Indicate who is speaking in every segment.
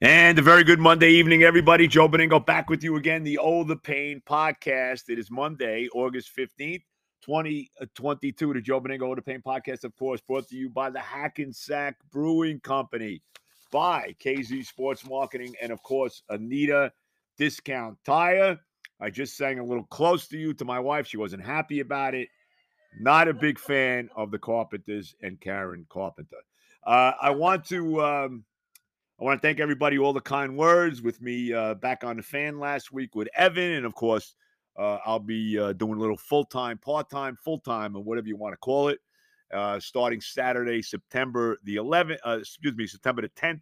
Speaker 1: And a very good Monday evening, everybody. Joe Benigno back with you again. The Oh the Pain podcast. It is Monday, August 15th, 2022. The Joe Benigno Oh the Pain podcast, of course, brought to you by the Hackensack Brewing Company, by KZ Sports Marketing, and of course, Anita Discount Tire. I just sang a little close to you to my wife. She wasn't happy about it. Not a big fan of the Carpenters and Karen Carpenter. Uh, I want to. Um, I want to thank everybody, all the kind words with me uh, back on the fan last week with Evan. And of course, uh, I'll be uh, doing a little full time, part time, full time, or whatever you want to call it, uh, starting Saturday, September the 11th, uh, excuse me, September the 10th.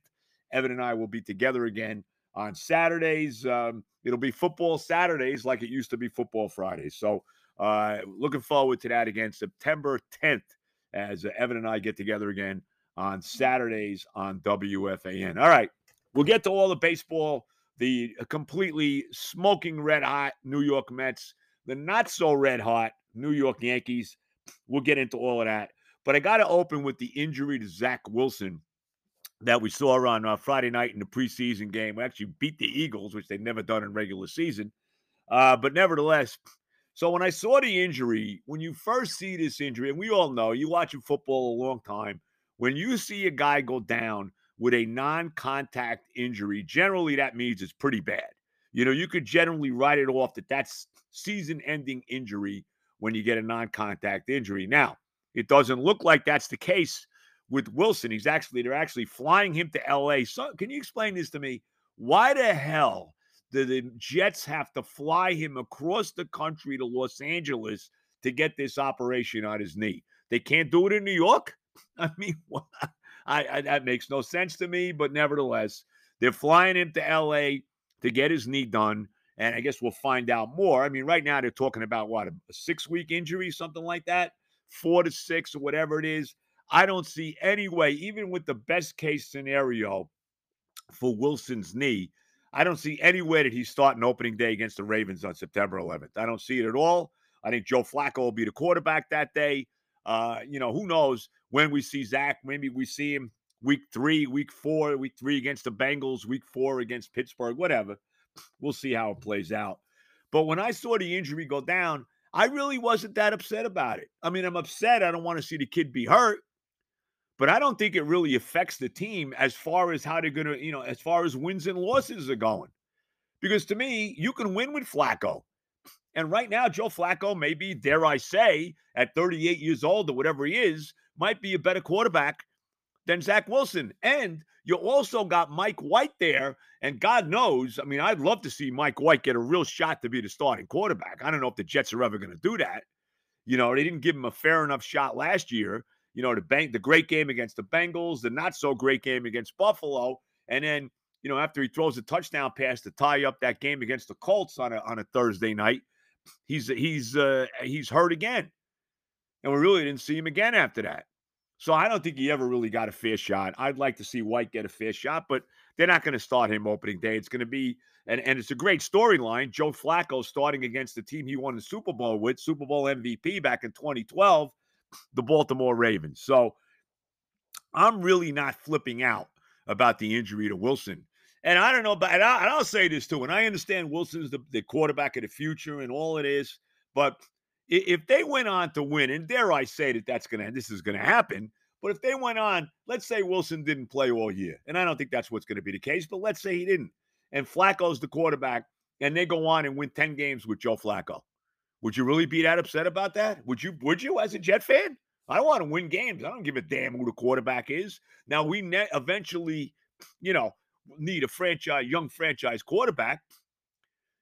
Speaker 1: Evan and I will be together again on Saturdays. Um, it'll be football Saturdays like it used to be football Fridays. So, uh, looking forward to that again, September 10th, as Evan and I get together again on Saturdays on WFAN. All right, we'll get to all the baseball, the completely smoking red hot New York Mets, the not so red hot New York Yankees. We'll get into all of that. But I got to open with the injury to Zach Wilson that we saw on uh, Friday night in the preseason game. We actually beat the Eagles, which they've never done in regular season. Uh, but nevertheless, so when I saw the injury, when you first see this injury, and we all know you watching football a long time, when you see a guy go down with a non contact injury, generally that means it's pretty bad. You know, you could generally write it off that that's season ending injury when you get a non contact injury. Now, it doesn't look like that's the case with Wilson. He's actually, they're actually flying him to LA. So, can you explain this to me? Why the hell do the Jets have to fly him across the country to Los Angeles to get this operation on his knee? They can't do it in New York? I mean, I, I, that makes no sense to me. But nevertheless, they're flying him to L.A. to get his knee done, and I guess we'll find out more. I mean, right now they're talking about what a, a six-week injury, something like that, four to six or whatever it is. I don't see any way, even with the best case scenario for Wilson's knee. I don't see any way that he's starting opening day against the Ravens on September 11th. I don't see it at all. I think Joe Flacco will be the quarterback that day. Uh, you know, who knows when we see Zach? Maybe we see him week three, week four, week three against the Bengals, week four against Pittsburgh, whatever. We'll see how it plays out. But when I saw the injury go down, I really wasn't that upset about it. I mean, I'm upset. I don't want to see the kid be hurt, but I don't think it really affects the team as far as how they're going to, you know, as far as wins and losses are going. Because to me, you can win with Flacco. And right now, Joe Flacco, maybe, dare I say, at 38 years old or whatever he is, might be a better quarterback than Zach Wilson. And you also got Mike White there. And God knows, I mean, I'd love to see Mike White get a real shot to be the starting quarterback. I don't know if the Jets are ever going to do that. You know, they didn't give him a fair enough shot last year. You know, the bank, the great game against the Bengals, the not so great game against Buffalo, and then you know after he throws a touchdown pass to tie up that game against the Colts on a on a Thursday night, he's he's uh, he's hurt again, and we really didn't see him again after that. So I don't think he ever really got a fair shot. I'd like to see White get a fair shot, but they're not going to start him opening day. It's going to be and and it's a great storyline. Joe Flacco starting against the team he won the Super Bowl with, Super Bowl MVP back in 2012, the Baltimore Ravens. So I'm really not flipping out about the injury to Wilson. And I don't know, but and, I, will say this too. And I understand Wilson's the, the quarterback of the future and all it is. But if they went on to win, and dare I say that that's gonna this is gonna happen. But if they went on, let's say Wilson didn't play all year, and I don't think that's what's to be the case. But let's say he didn't, and Flacco's the quarterback, and they go on and win ten games with Joe Flacco. Would you really be that upset about that? Would you? Would you, as a Jet fan? I want to win games. I don't give a damn who the quarterback is. Now we ne- eventually, you know, need a franchise, young franchise quarterback,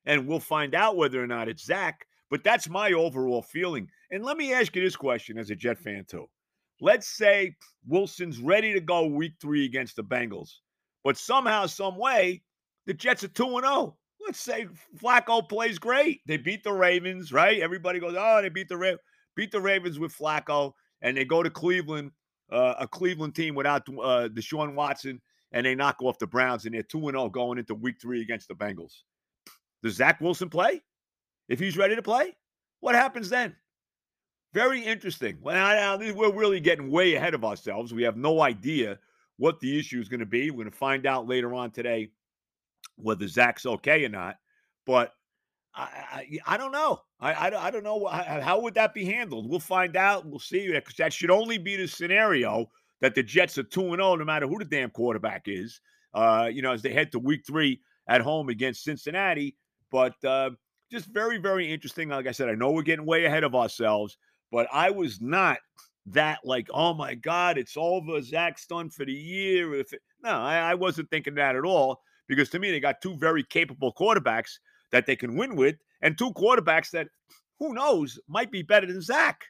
Speaker 1: and we'll find out whether or not it's Zach. But that's my overall feeling. And let me ask you this question as a Jet fan, too. Let's say Wilson's ready to go week three against the Bengals, But somehow, some way, the Jets are 2 0. Let's say Flacco plays great. They beat the Ravens, right? Everybody goes, oh, they beat the Ra- beat the Ravens with Flacco, and they go to Cleveland, uh, a Cleveland team without uh, Deshaun Watson, and they knock off the Browns, and they're 2 and 0 going into week three against the Bengals. Does Zach Wilson play? If he's ready to play, what happens then? Very interesting. Well, we're really getting way ahead of ourselves. We have no idea what the issue is going to be. We're going to find out later on today whether Zach's okay or not. But I, I, I don't know. I, I, I, don't know. How, would that be handled? We'll find out. We'll see. Because that should only be the scenario that the Jets are 2 0, no matter who the damn quarterback is, uh, you know, as they head to week three at home against Cincinnati. But uh, just very, very interesting. Like I said, I know we're getting way ahead of ourselves, but I was not that like, oh my God, it's over. Zach's done for the year. If it, no, I, I wasn't thinking that at all because to me, they got two very capable quarterbacks that they can win with, and two quarterbacks that who knows might be better than Zach.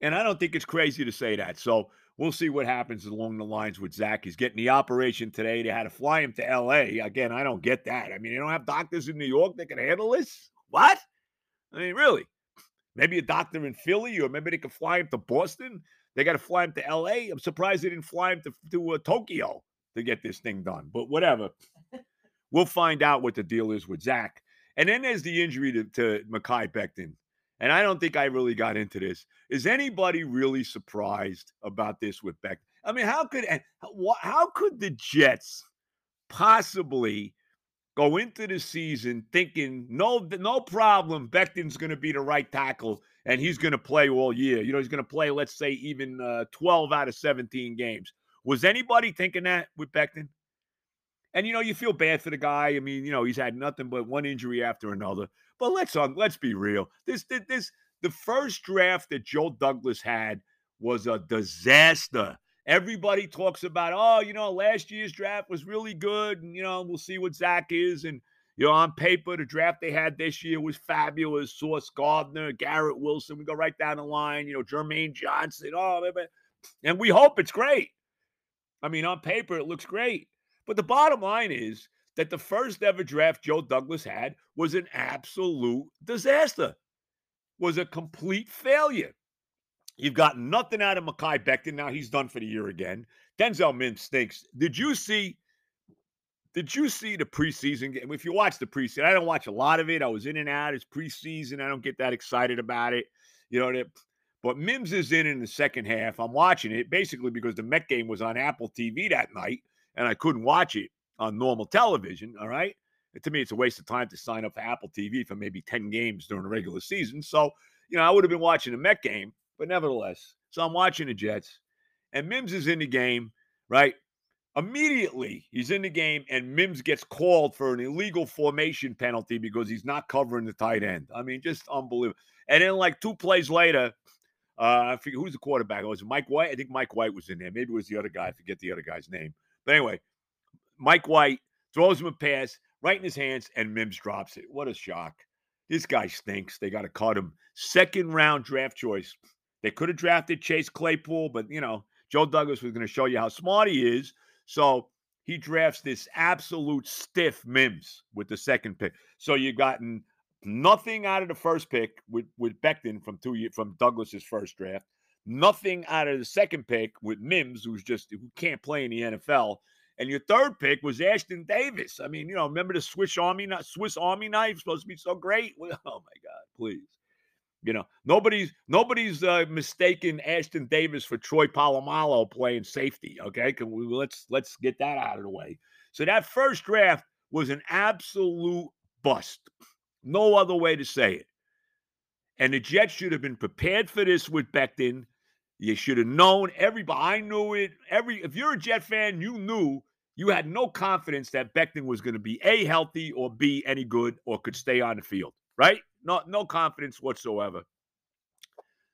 Speaker 1: And I don't think it's crazy to say that. So we'll see what happens along the lines with Zach. He's getting the operation today. They had to fly him to LA. Again, I don't get that. I mean, they don't have doctors in New York that can handle this. What? I mean, really? Maybe a doctor in Philly, or maybe they could fly him to Boston. They got to fly him to LA. I'm surprised they didn't fly him to, to uh, Tokyo to get this thing done. But whatever. we'll find out what the deal is with Zach. And then there's the injury to, to Mekhi Becton. And I don't think I really got into this. Is anybody really surprised about this with Beck? I mean, how could how could the Jets possibly go into the season thinking no no problem Becton's going to be the right tackle and he's going to play all year. You know, he's going to play let's say even uh, 12 out of 17 games. Was anybody thinking that with Becton? And you know, you feel bad for the guy. I mean, you know, he's had nothing but one injury after another. But let's um, let's be real. This this the first draft that Joe Douglas had was a disaster. Everybody talks about, oh, you know, last year's draft was really good, and you know, we'll see what Zach is. And you know, on paper, the draft they had this year was fabulous. Sauce Gardner, Garrett Wilson. We go right down the line. You know, Jermaine Johnson. Oh, and we hope it's great. I mean, on paper, it looks great. But the bottom line is that the first ever draft Joe Douglas had was an absolute disaster, was a complete failure. You've got nothing out of Mekhi Becton. Now he's done for the year again. Denzel Mims stinks. Did you see? Did you see the preseason game? If you watch the preseason, I don't watch a lot of it. I was in and out. It's preseason. I don't get that excited about it. You know, that but Mims is in in the second half. I'm watching it basically because the Met game was on Apple TV that night and I couldn't watch it on normal television. All right. And to me, it's a waste of time to sign up for Apple TV for maybe 10 games during the regular season. So, you know, I would have been watching the Met game, but nevertheless. So I'm watching the Jets, and Mims is in the game, right? Immediately, he's in the game, and Mims gets called for an illegal formation penalty because he's not covering the tight end. I mean, just unbelievable. And then, like two plays later, uh, I forget who's the quarterback. Oh, was it Mike White? I think Mike White was in there. Maybe it was the other guy. I forget the other guy's name. But anyway, Mike White throws him a pass right in his hands, and Mims drops it. What a shock. This guy stinks. They got to cut him. Second round draft choice. They could have drafted Chase Claypool, but, you know, Joe Douglas was going to show you how smart he is. So he drafts this absolute stiff Mims with the second pick. So you've gotten nothing out of the first pick with, with Becton from two from Douglas's first draft. Nothing out of the second pick with Mims, who's just who can't play in the NFL. And your third pick was Ashtyn Davis. I mean, you know, remember the Swiss Army Swiss Army knife supposed to be so great? Oh my God, please. You know, nobody's nobody's uh, mistaken Ashtyn Davis for Troy Polamalu playing safety. Okay, Can we, let's let's get that out of the way. So that first draft was an absolute bust. No other way to say it. And the Jets should have been prepared for this with Becton. You should have known everybody. I knew it. Every if you're a Jet fan, you knew you had no confidence that Becton was going to be a healthy or b any good or could stay on the field. Right? No, no confidence whatsoever.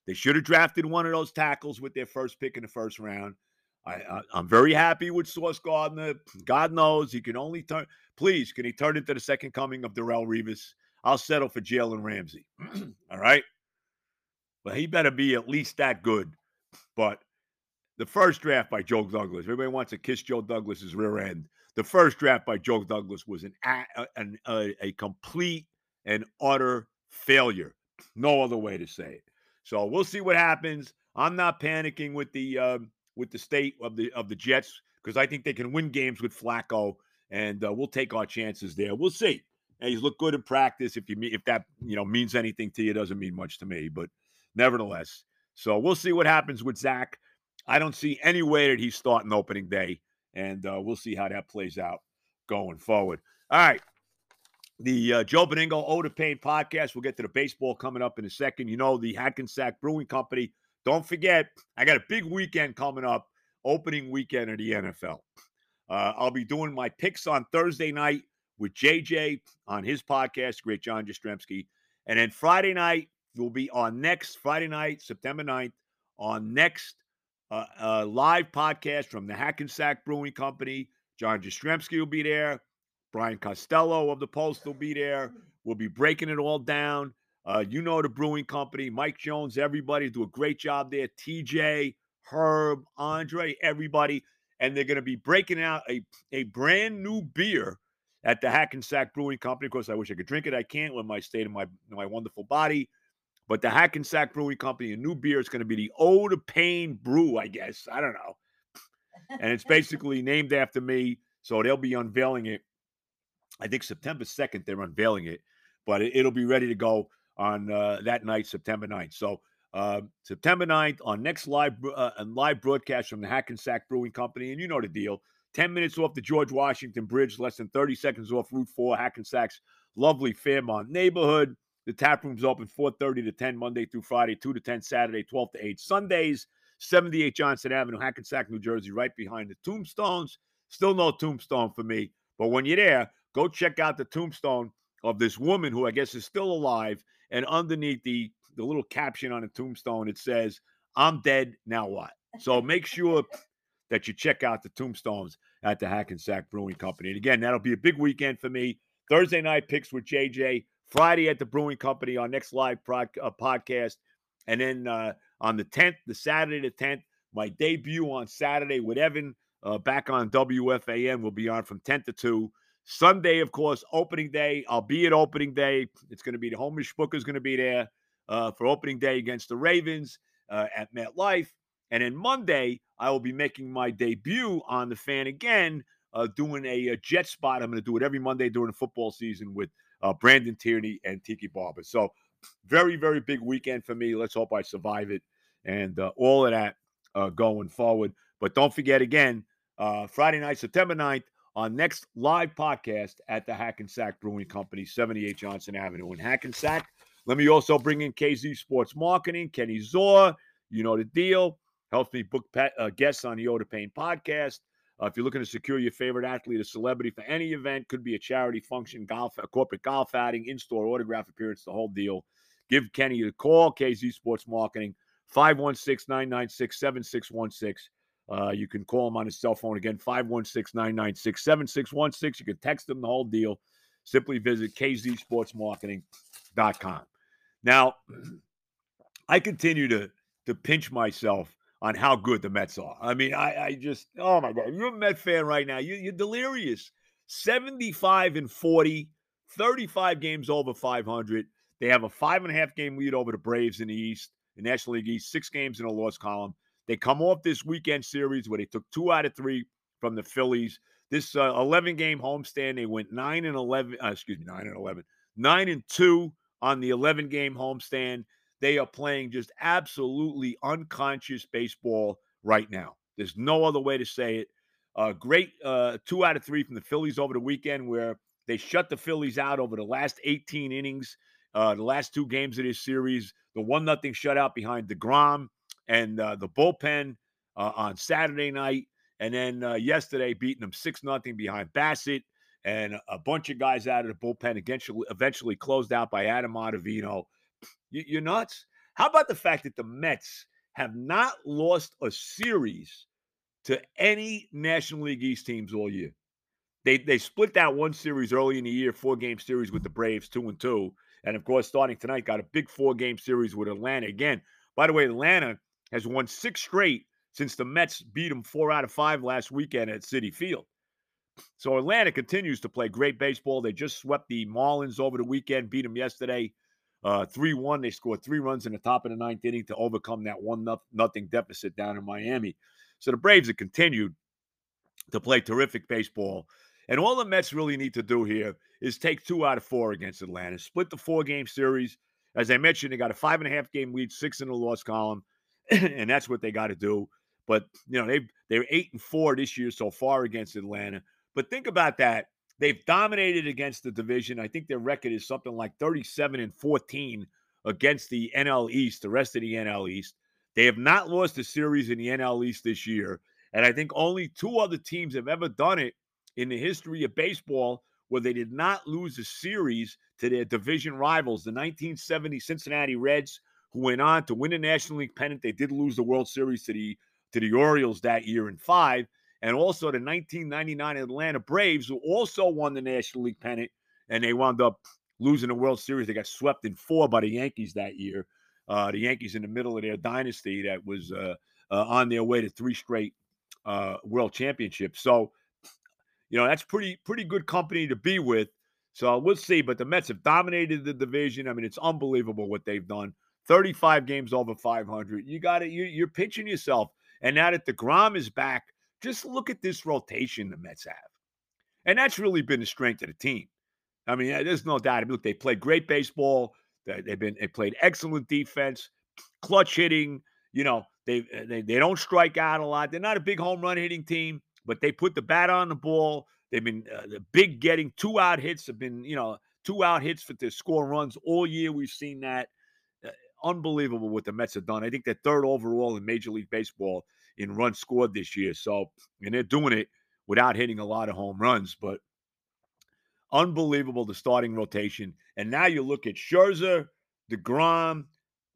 Speaker 1: They should have drafted one of those tackles with their first pick in the first round. I, am very happy with Sauce Gardner. God knows he can only turn. Please, can he turn into the second coming of Darrelle Revis? I'll settle for Jalen Ramsey. All right. But he better be at least that good but the first draft by Joe Douglas. Everybody wants to kiss Joe Douglas's rear end. The first draft by Joe Douglas was an, a, a complete and utter failure. No other way to say it. So we'll see what happens. I'm not panicking with the uh, with the state of the of the Jets because I think they can win games with Flacco, and uh, we'll take our chances there. We'll see. And he's looked good in practice. If you mean if that you know means anything to you, doesn't mean much to me, but nevertheless. So we'll see what happens with Zach. I don't see any way that he's starting opening day, and uh, we'll see how that plays out going forward. All right. The uh, Joe Benigno O to Pain podcast. We'll get to the baseball coming up in a second. You know, the Hackensack Brewing Company. Don't forget, I got a big weekend coming up, opening weekend of the NFL. Uh, I'll be doing my picks on Thursday night with JJ on his podcast, Great John Jastremski. And then Friday night, will be on next Friday night, September 9th, on next uh, uh, live podcast from the Hackensack Brewing Company. John Jastremski will be there. Brian Costello of the Post will be there. We'll be breaking it all down. Uh, you know the brewing company, Mike Jones, everybody do a great job there. TJ, Herb, Andre, everybody. And they're going to be breaking out a, a brand new beer at the Hackensack Brewing Company. Of course, I wish I could drink it. I can't with my state of my, my wonderful body. But the Hackensack Brewing Company, a new beer, is going to be the Eau de Pain Brew, I guess. I don't know. And it's basically named after me. So they'll be unveiling it. I think September 2nd, they're unveiling it. But it, will be ready to go on uh, that night, September 9th. So uh, September 9th on next live uh, live broadcast from the Hackensack Brewing Company. And you know the deal. 10 minutes off the George Washington Bridge, less than 30 seconds off Route 4, Hackensack's lovely Fairmont neighborhood. The tap room's open 4:30 to 10 Monday through Friday, 2 to 10 Saturday, 12 to 8 Sundays. 78 Johnson Avenue, Hackensack, New Jersey, right behind the tombstones. Still no tombstone for me, but when you're there, go check out the tombstone of this woman who I guess is still alive. And underneath the the little caption on the tombstone, it says, "I'm dead. Now what?" So make sure that you check out the tombstones at the Hackensack Brewing Company. And again, that'll be a big weekend for me. Thursday night picks with JJ. Friday at the Brewing Company, our next live prod, uh, podcast. And then uh, on the 10th, the Saturday the 10th, my debut on Saturday with Evan uh, back on WFAN will be on from 10 to 2. Sunday, of course, opening day. I'll be at opening day. It's going to be the Homish Booker is going to be there uh, for opening day against the Ravens uh, at MetLife. And then Monday, I will be making my debut on the fan again, uh, doing a, a jet spot. I'm going to do it every Monday during the football season with uh, Brandon Tierney, and Tiki Barber. So, very, very big weekend for me. Let's hope I survive it and uh, all of that uh, going forward. But don't forget again, uh, Friday night, September 9th, our next live podcast at the Hackensack Brewing Company, 78 Johnson Avenue in Hackensack. Let me also bring in KZ Sports Marketing, Kenny Zor. You know the deal. Helps me book pet, uh, guests on the Oda Pain podcast. Uh, if you're looking to secure your favorite athlete or celebrity for any event, could be a charity function, golf, a corporate golf outing, in-store autograph appearance, the whole deal. Give Kenny a call, KZ Sports Marketing, 516-996-7616. Uh, you can call him on his cell phone again, 516-996-7616. You can text him the whole deal. Simply visit kzsportsmarketing.com. Now, I continue to to pinch myself on how good the Mets are. I mean, I, I just, oh my God, you're a Met fan right now. You, you're delirious. 75 and 40, 35 games over 500. They have a five and a half game lead over the Braves in the East, the National League East, six games in a loss column. They come off this weekend series where they took two out of three from the Phillies. This uh, 11 game homestand, they went 9 and 11, uh, excuse me, 9 and 11, 9 and 2 on the 11 game homestand. They are playing just absolutely unconscious baseball right now. There's no other way to say it. Uh, great uh, two out of three from the Phillies over the weekend, where they shut the Phillies out over the last 18 innings, uh, the last two games of this series. The one nothing shutout behind Degrom and uh, the bullpen uh, on Saturday night, and then uh, yesterday beating them six nothing behind Bassitt and a bunch of guys out of the bullpen. Eventually, eventually closed out by Adam Ottavino. You, are nuts. How about the fact that the Mets have not lost a series to any National League East teams all year? They they split that one series early in the year, four game series with the Braves, two and two, and of course, starting tonight, got a big four game series with Atlanta again. By the way, Atlanta has won six straight since the Mets beat them four out of five last weekend at Citi Field. So Atlanta continues to play great baseball. They just swept the Marlins over the weekend, beat them yesterday uh, 3 1. They scored three runs in the top of the ninth inning to overcome that 1 nothing deficit down in Miami. So the Braves have continued to play terrific baseball. And all the Mets really need to do here is take two out of four against Atlanta, split the four game series. As I mentioned, they got a five and a half game lead, six in the loss column, and that's what they got to do. But you know they they're eight and four this year so far against Atlanta. But think about that. They've dominated against the division. I think their record is something like 37 and 14 against the NL East, the rest of the NL East. They have not lost a series in the NL East this year. And I think only two other teams have ever done it in the history of baseball where they did not lose a series to their division rivals, the 1970 Cincinnati Reds, who went on to win the National League pennant. They did lose the World Series to the to the Orioles that year in five and also the 1999 Atlanta Braves, who also won the National League pennant, and they wound up losing the World Series. They got swept in four by the Yankees that year. Uh, the Yankees in the middle of their dynasty that was uh, uh, on their way to three straight uh, World Championships. So, you know, that's pretty pretty good company to be with. So we'll see. But the Mets have dominated the division. I mean, it's unbelievable what they've done. 35 games over 500. You got it. You, you're pitching yourself. And now that the DeGrom is back, just look at this rotation the Mets have. And that's really been the strength of the team. I mean, there's no doubt. Look, they played great baseball. They've been they played excellent defense, clutch hitting. You know, they they they don't strike out a lot. They're not a big home run hitting team, but they put the bat on the ball. They've been uh, the big getting two out hits have been you know two out hits for to score runs all year. We've seen that. Uh, unbelievable what the Mets have done. I think they're third overall in Major League Baseball in runs scored this year. So, and they're doing it without hitting a lot of home runs, but unbelievable the starting rotation. And now you look at Scherzer, DeGrom,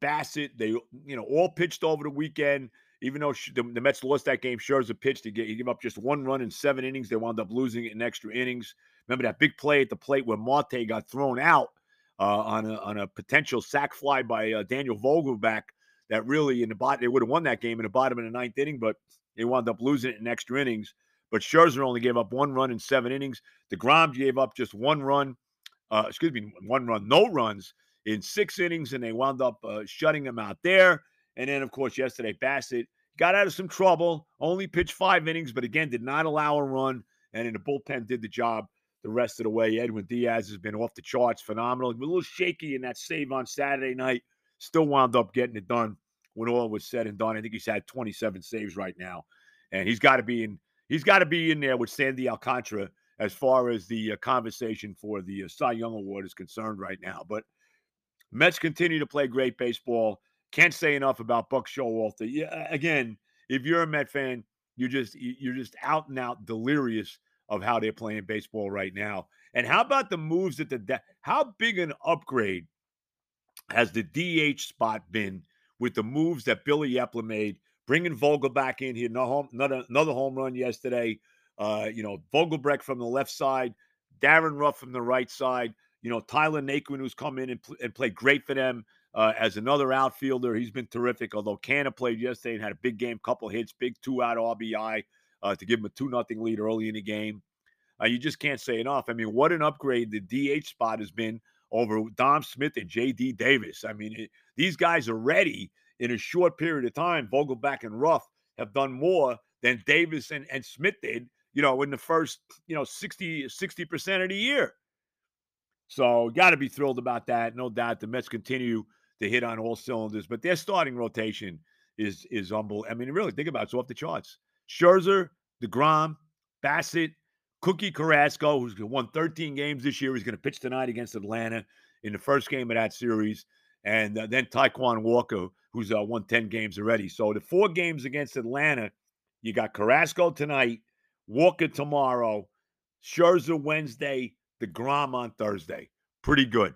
Speaker 1: Bassitt. They, you know, all pitched over the weekend. Even though the, the Mets lost that game, Scherzer pitched. He gave, up just one run in seven innings. They wound up losing it in extra innings. Remember that big play at the plate where Marte got thrown out uh, on a on a potential sac fly by uh, Daniel Vogelbach that really in the bottom they would have won that game in the bottom of the ninth inning, but they wound up losing it in extra innings. But Scherzer only gave up one run in seven innings. DeGrom gave up just one run, uh, excuse me, one run, no runs in six innings, and they wound up uh, shutting them out there. And then, of course, yesterday Bassitt got out of some trouble, only pitched five innings, but again did not allow a run, and in the bullpen did the job the rest of the way. Edwin Diaz has been off the charts, phenomenal. A little shaky in that save on Saturday night still wound up getting it done when all was said and done. I think he's had 27 saves right now, and he's got to be in. He's got to be in there with Sandy Alcantara as far as the uh, conversation for the uh, Cy Young Award is concerned right now. But Mets continue to play great baseball. Can't say enough about Buck Showalter. Yeah, again, if you're a Met fan, you're just you're just out and out delirious of how they're playing baseball right now. And how about the moves that the how big an upgrade has the DH spot been with the moves that Billy Eppler made, bringing Vogelbach in here, another, home run yesterday. Uh, you know, Vogelbach from the left side, Darin Ruf from the right side. You know, Tyler Naquin, who's come in and, pl- and played great for them uh, as another outfielder. He's been terrific. Although Canha played yesterday and had a big game, couple hits, big two out RBI uh, to give him a two nothing lead early in the game. Uh, you just can't say enough. I mean, what an upgrade the DH spot has been over Dom Smith and J.D. Davis. I mean, it, these guys are ready in a short period of time. Vogelbach and Ruf have done more than Davis and, and Smith did, you know, in the first, you know, 60, 60% of the year. So got to be thrilled about that. No doubt the Mets continue to hit on all cylinders, but their starting rotation is is unbelievable. I mean, really think about it, it's off the charts. Scherzer, DeGrom, Bassitt, Cookie Carrasco, who's won 13 games this year, he's going to pitch tonight against Atlanta in the first game of that series. And uh, then Taijuan Walker, who's uh, won 10 games already. So the four games against Atlanta, you got Carrasco tonight, Walker tomorrow, Scherzer Wednesday, DeGrom on Thursday. Pretty good.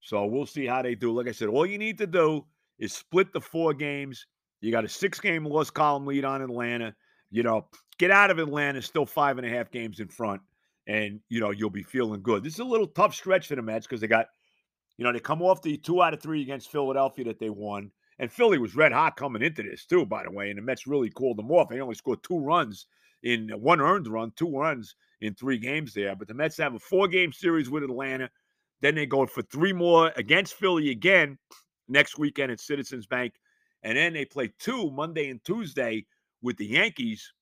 Speaker 1: So we'll see how they do. Like I said, all you need to do is split the four games. You got a six game loss column lead on Atlanta. You know, get out of Atlanta, still five and a half games in front, and you know you'll be feeling good. This is a little tough stretch for the Mets because they got, you know, they come off the two out of three against Philadelphia that they won, And Philly was red hot coming into this too, by the way. And the Mets really cooled them off. They only scored two runs in one earned run, two runs in three games there. But the Mets have a four game series with Atlanta. Then they go for three more against Philly again next weekend at Citizens Bank. And then they play two Monday and Tuesday with the Yankees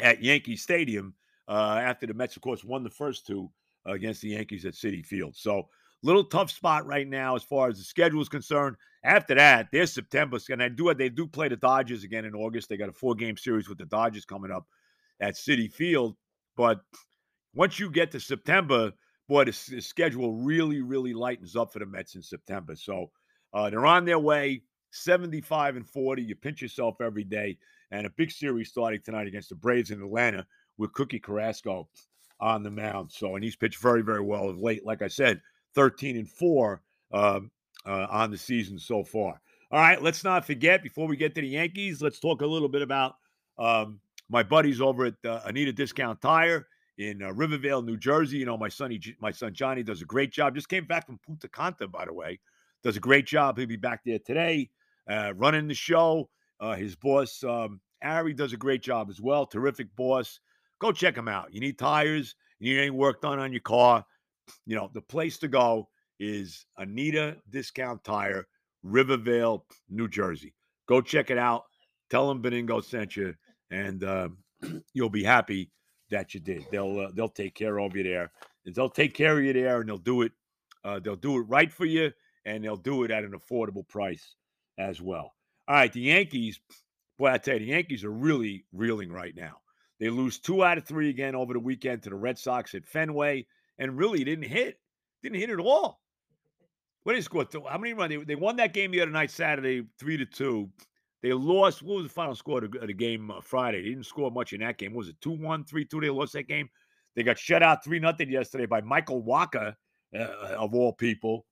Speaker 1: at Yankee Stadium uh, after the Mets, of course, won the first two against the Yankees at Citi Field. So, little tough spot right now as far as the schedule is concerned. After that, there's September, and I do they do play the Dodgers again in August. They got a four game series with the Dodgers coming up at Citi Field. But once you get to September, boy, the, the schedule really, really lightens up for the Mets in September. So uh, they're on their way, 75 and 40. You pinch yourself every day, and a big series starting tonight against the Braves in Atlanta with Cookie Carrasco on the mound. So, and he's pitched very, very well of late. Like I said, 13 and 4 um, uh, on the season so far. All right, let's not forget before we get to the Yankees, let's talk a little bit about um, my buddies over at uh, Anita Discount Tire in uh, Rivervale, New Jersey. You know, my son, my son Johnny does a great job. Just came back from Punta Cana, by the way. Does a great job. He'll be back there today, uh, running the show. Uh, his boss, um, Ari, does a great job as well. Terrific boss. Go check him out. You need tires. You need any work done on your car. You know, the place to go is Anita Discount Tire, Rivervale, New Jersey. Go check it out. Tell them Benigno sent you, and uh, you'll be happy that you did. They'll uh, they'll take care of you there. They'll take care of you there, and they'll do it. Uh, they'll do it right for you, and they'll do it at an affordable price as well. All right, the Yankees. Boy, I tell you, the Yankees are really reeling right now. They lose two out of three again over the weekend to the Red Sox at Fenway, and really didn't hit. Didn't hit at all. What they score? How many runs? They, they won that game the other night, Saturday, three to two. They lost. What was the final score of the, game uh, Friday? They didn't score much in that game. What was it 2 1, 3 2? They lost that game. They got shut out 3 nothing yesterday by Michael Wacha, uh, of all people,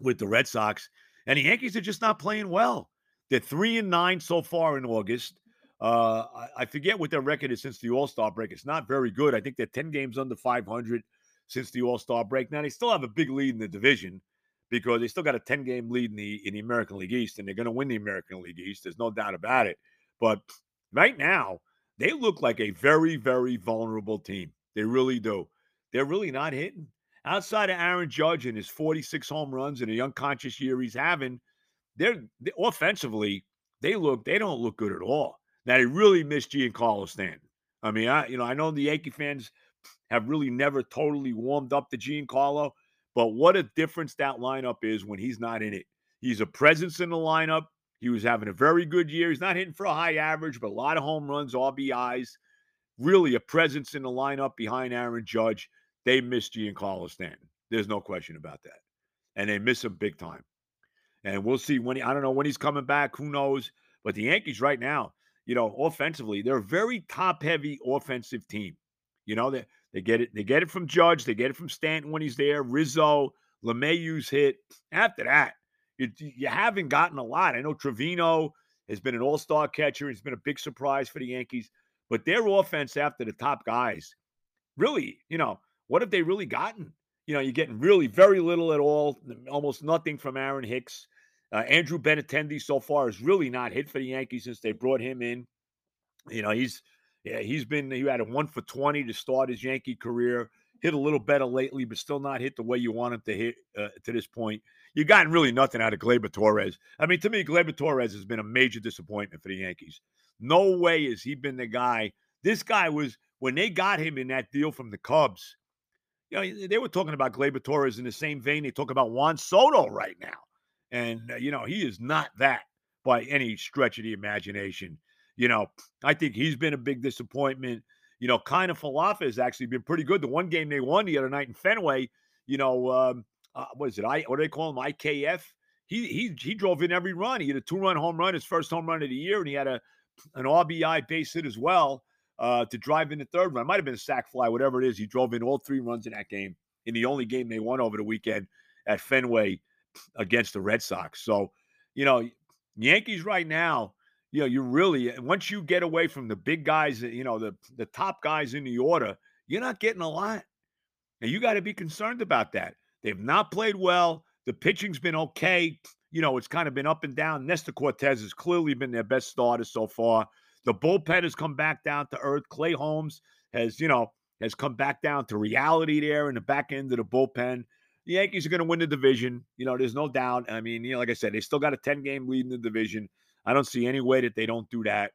Speaker 1: with the Red Sox. And the Yankees are just not playing well. They're 3 and 9 so far in August. Uh, I, I, forget what their record is since the All Star break. It's not very good. I think they're 10 games under 500 since the All Star break. Now, they still have a big lead in the division because they still got a 10 game lead in the in the American League East, and they're going to win the American League East. There's no doubt about it. But right now, they look like a very, very vulnerable team. They really do. They're really not hitting. Outside of Aaron Judge and his 46 home runs and the unconscious year he's having, they're they, offensively, they look, they don't look good at all. Now they really miss Giancarlo Stanton. I mean, I you know, I know the Yankee fans have really never totally warmed up to Giancarlo, but what a difference that lineup is when he's not in it. He's a presence in the lineup. He was having a very good year. He's not hitting for a high average, but a lot of home runs, RBIs. Really a presence in the lineup behind Aaron Judge. They miss Giancarlo Stanton. There's no question about that. And they miss him big time. And we'll see when he, I don't know when he's coming back. Who knows? But the Yankees right now, you know, offensively, they're a very top heavy offensive team. You know, they they get it. They get it from Judge. They get it from Stanton when he's there. Rizzo, LeMahieu's hit. After that, you, you haven't gotten a lot. I know Trevino has been an all-star catcher. He's been a big surprise for the Yankees. But their offense after the top guys, really, you know, what have they really gotten? You know, you're getting really very little at all, almost nothing from Aaron Hicks. Uh, Andrew Benintendi so far has really not hit for the Yankees since they brought him in. You know, he's yeah, he's been he had a one for 20 to start his Yankee career. Hit a little better lately, but still not hit the way you want him to hit uh, to this point. You've gotten really nothing out of Gleyber Torres. I mean, to me, Gleyber Torres has been a major disappointment for the Yankees. No way has he been the guy. This guy was when they got him in that deal from the Cubs. You know, they were talking about Gleyber Torres in the same vein they talk about Juan Soto right now, and uh, you know he is not that by any stretch of the imagination. You know, I think he's been a big disappointment. You know, Kiner-Falefa has actually been pretty good. The one game they won the other night in Fenway, you know, um, uh, what is it? I what do they call him? IKF. He he he drove in every run. He had a two run home run, his first home run of the year, and he had a an RBI base hit as well uh, to drive in the third run. Might have been a sac fly, whatever it is. He drove in all three runs in that game in the only game they won over the weekend at Fenway against the Red Sox. So, you know, Yankees right now you know, you really eh, once you get away from the big guys, eh, you know, the the top guys in the order, you're not getting a lot. And you got to be concerned about that. They've not played well. The pitching's been okay. you know, it's kind of been up and down. Nestor Cortes has clearly been their best starter so far. The bullpen has come back down to earth. Clay Holmes has, you know, has come back down to reality there in the back end of the bullpen. The Yankees are going to win the division. You know, there's no doubt. I mean, you know, like I said, they still got a 10 game lead in the division. I don't see any way that they don't do that.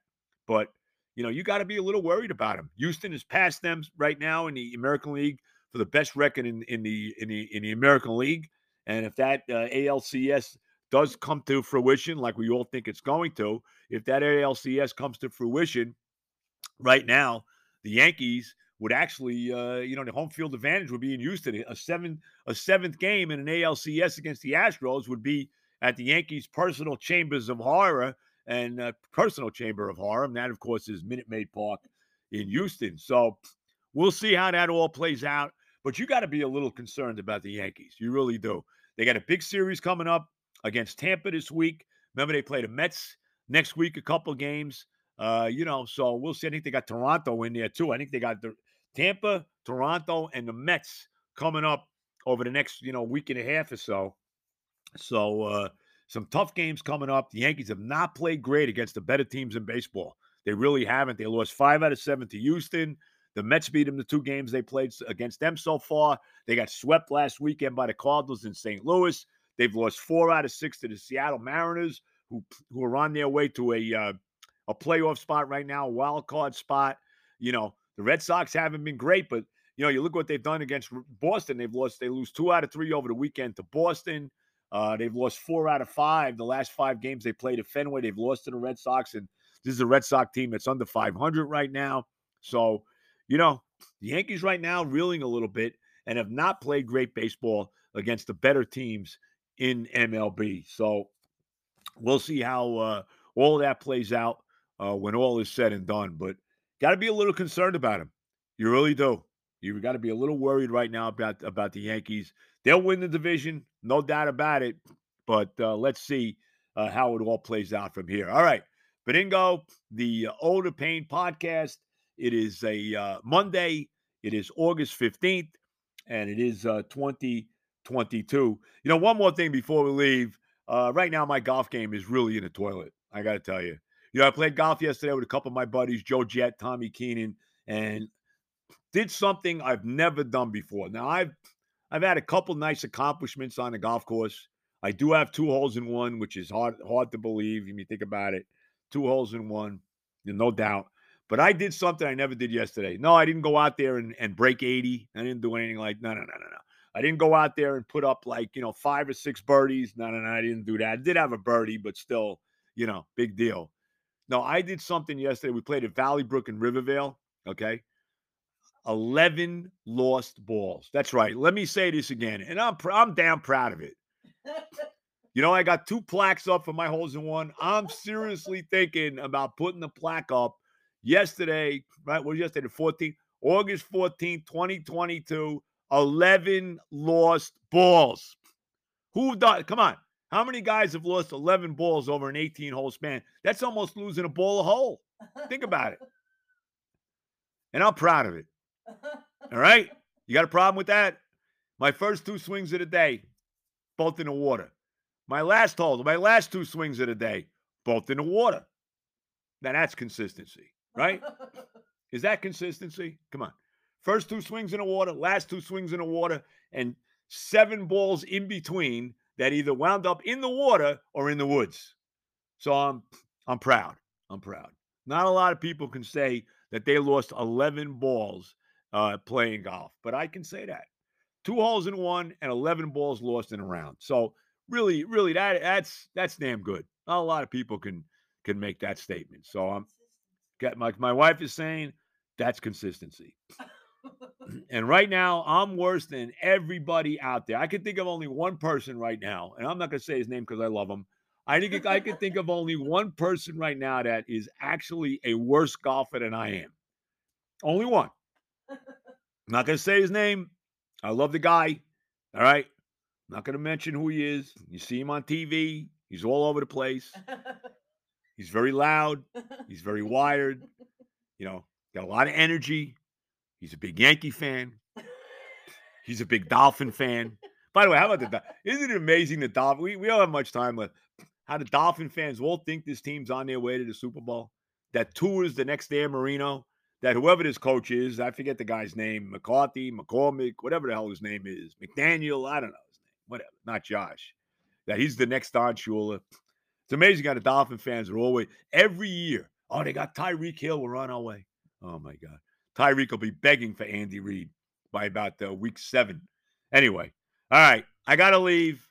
Speaker 1: But, you know, you got to be a little worried about them. Houston is past them right now in the American League for the best record in, in the in the in the American League. And if that uh, ALCS does come to fruition, like we all think it's going to, if that ALCS comes to fruition, right now the Yankees would actually, uh, you know, the home field advantage would be in Houston. A seven, a seventh game in an ALCS against the Astros would be at the Yankees' personal chambers of horror and uh, personal chamber of horror. And that, of course, is Minute Maid Park in Houston. So we'll see how that all plays out. But you got to be a little concerned about the Yankees. You really do. They got a big series coming up against Tampa this week. Remember, they play the Mets next week, a couple games. Uh, you know, so we'll see. I think they got Toronto in there too. I think they got the Tampa, Toronto, and the Mets coming up over the next, you know, week and a half or so. So uh, some tough games coming up. The Yankees have not played great against the better teams in baseball. They really haven't. They lost five out of seven to Houston. The Mets beat them the two games they played against them so far. They got swept last weekend by the Cardinals in St. Louis. They've lost four out of six to the Seattle Mariners, who who are on their way to a uh, a playoff spot right now, a wild card spot. You know, the Red Sox haven't been great, but you know, you look what they've done against Boston. They've lost, they lose two out of three over the weekend to Boston. Uh, they've lost four out of five. The last five games they played at Fenway, they've lost to the Red Sox, and this is a Red Sox team that's under 500 right now. So, you know, the Yankees right now reeling a little bit and have not played great baseball against the better teams in MLB. So, we'll see how uh, all that plays out uh, when all is said and done. But got to be a little concerned about him. You really do. You've got to be a little worried right now about about the Yankees. They'll win the division, no doubt about it. But uh, let's see uh, how it all plays out from here. All right, Benigno, the uh, the Pain podcast. It is a uh, Monday. It is August fifteenth, and it is uh, twenty twenty two. You know, one more thing before we leave. Uh, right now, my golf game is really in the toilet. I got to tell you. You know, I played golf yesterday with a couple of my buddies, Joe Jett, Tommy Keenan, and did something I've never done before. Now I've I've had a couple nice accomplishments on the golf course. I do have two holes in one, which is hard hard to believe when you think about it. Two holes in one, no doubt. But I did something I never did yesterday. No, I didn't go out there and, and break 80. I didn't do anything like no, no, no, no, no. I didn't go out there and put up like, you know, five or six birdies. No, no, no, I didn't do that. I did have a birdie, but still, you know, big deal. No, I did something yesterday. We played at Valley Brook in Rivervale. Okay. 11 lost balls. That's right. Let me say this again. And I'm, pr- I'm damn proud of it. You know, I got two plaques up for my holes in one. I'm seriously thinking about putting the plaque up yesterday, right? What was yesterday? The 14th, August 14th, 2022. 11 lost balls. Who does? Come on. How many guys have lost 11 balls over an 18 hole span? That's almost losing a ball a hole. Think about it. And I'm proud of it. All right? You got a problem with that? My first two swings of the day, both in the water. My last hole, my last two swings of the day, both in the water. Now that's consistency, right? Is that consistency? Come on. First two swings in the water, last two swings in the water, and seven balls in between that either wound up in the water or in the woods. So I'm I'm proud. I'm proud. Not a lot of people can say that they lost 11 balls uh, playing golf, but I can say that. Two holes in one and 11 balls lost in a round. So really, really, that that's that's damn good. Not a lot of people can can make that statement. So I'm get my my wife is saying that's consistency. and right now, I'm worse than everybody out there. I can think of only one person right now, and I'm not going to say his name because I love him. I think I can think of only one person right now that is actually a worse golfer than I am. Only one. I'm not going to say his name. I love the guy. All right. I'm not going to mention who he is. You see him on TV. He's all over the place. He's very loud. He's very wired. You know, got a lot of energy. He's a big Yankee fan. He's a big Dolphin fan. By the way, how about the isn't it amazing the Dolphins? We, we don't have much time left. How the Dolphin fans all think this team's on their way to the Super Bowl. That Tua's the next Dan Marino. That whoever this coach is, I forget the guy's name, McCarthy, McCormick, whatever the hell his name is, McDaniel, I don't know his name, whatever, not Josh. That he's the next Don Shula. It's amazing how the Dolphin fans are always every year. Oh, they got Tyreek Hill. We're on our way. Oh my God, Tyreek will be begging for Andy Reid by about uh, week seven. Anyway, all right, I got to leave.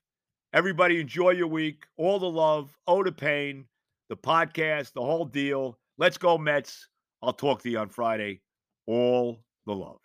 Speaker 1: Everybody, enjoy your week. All the love, oh, the pain, the podcast, the whole deal. Let's go, Mets. I'll talk to you on Friday. All the love.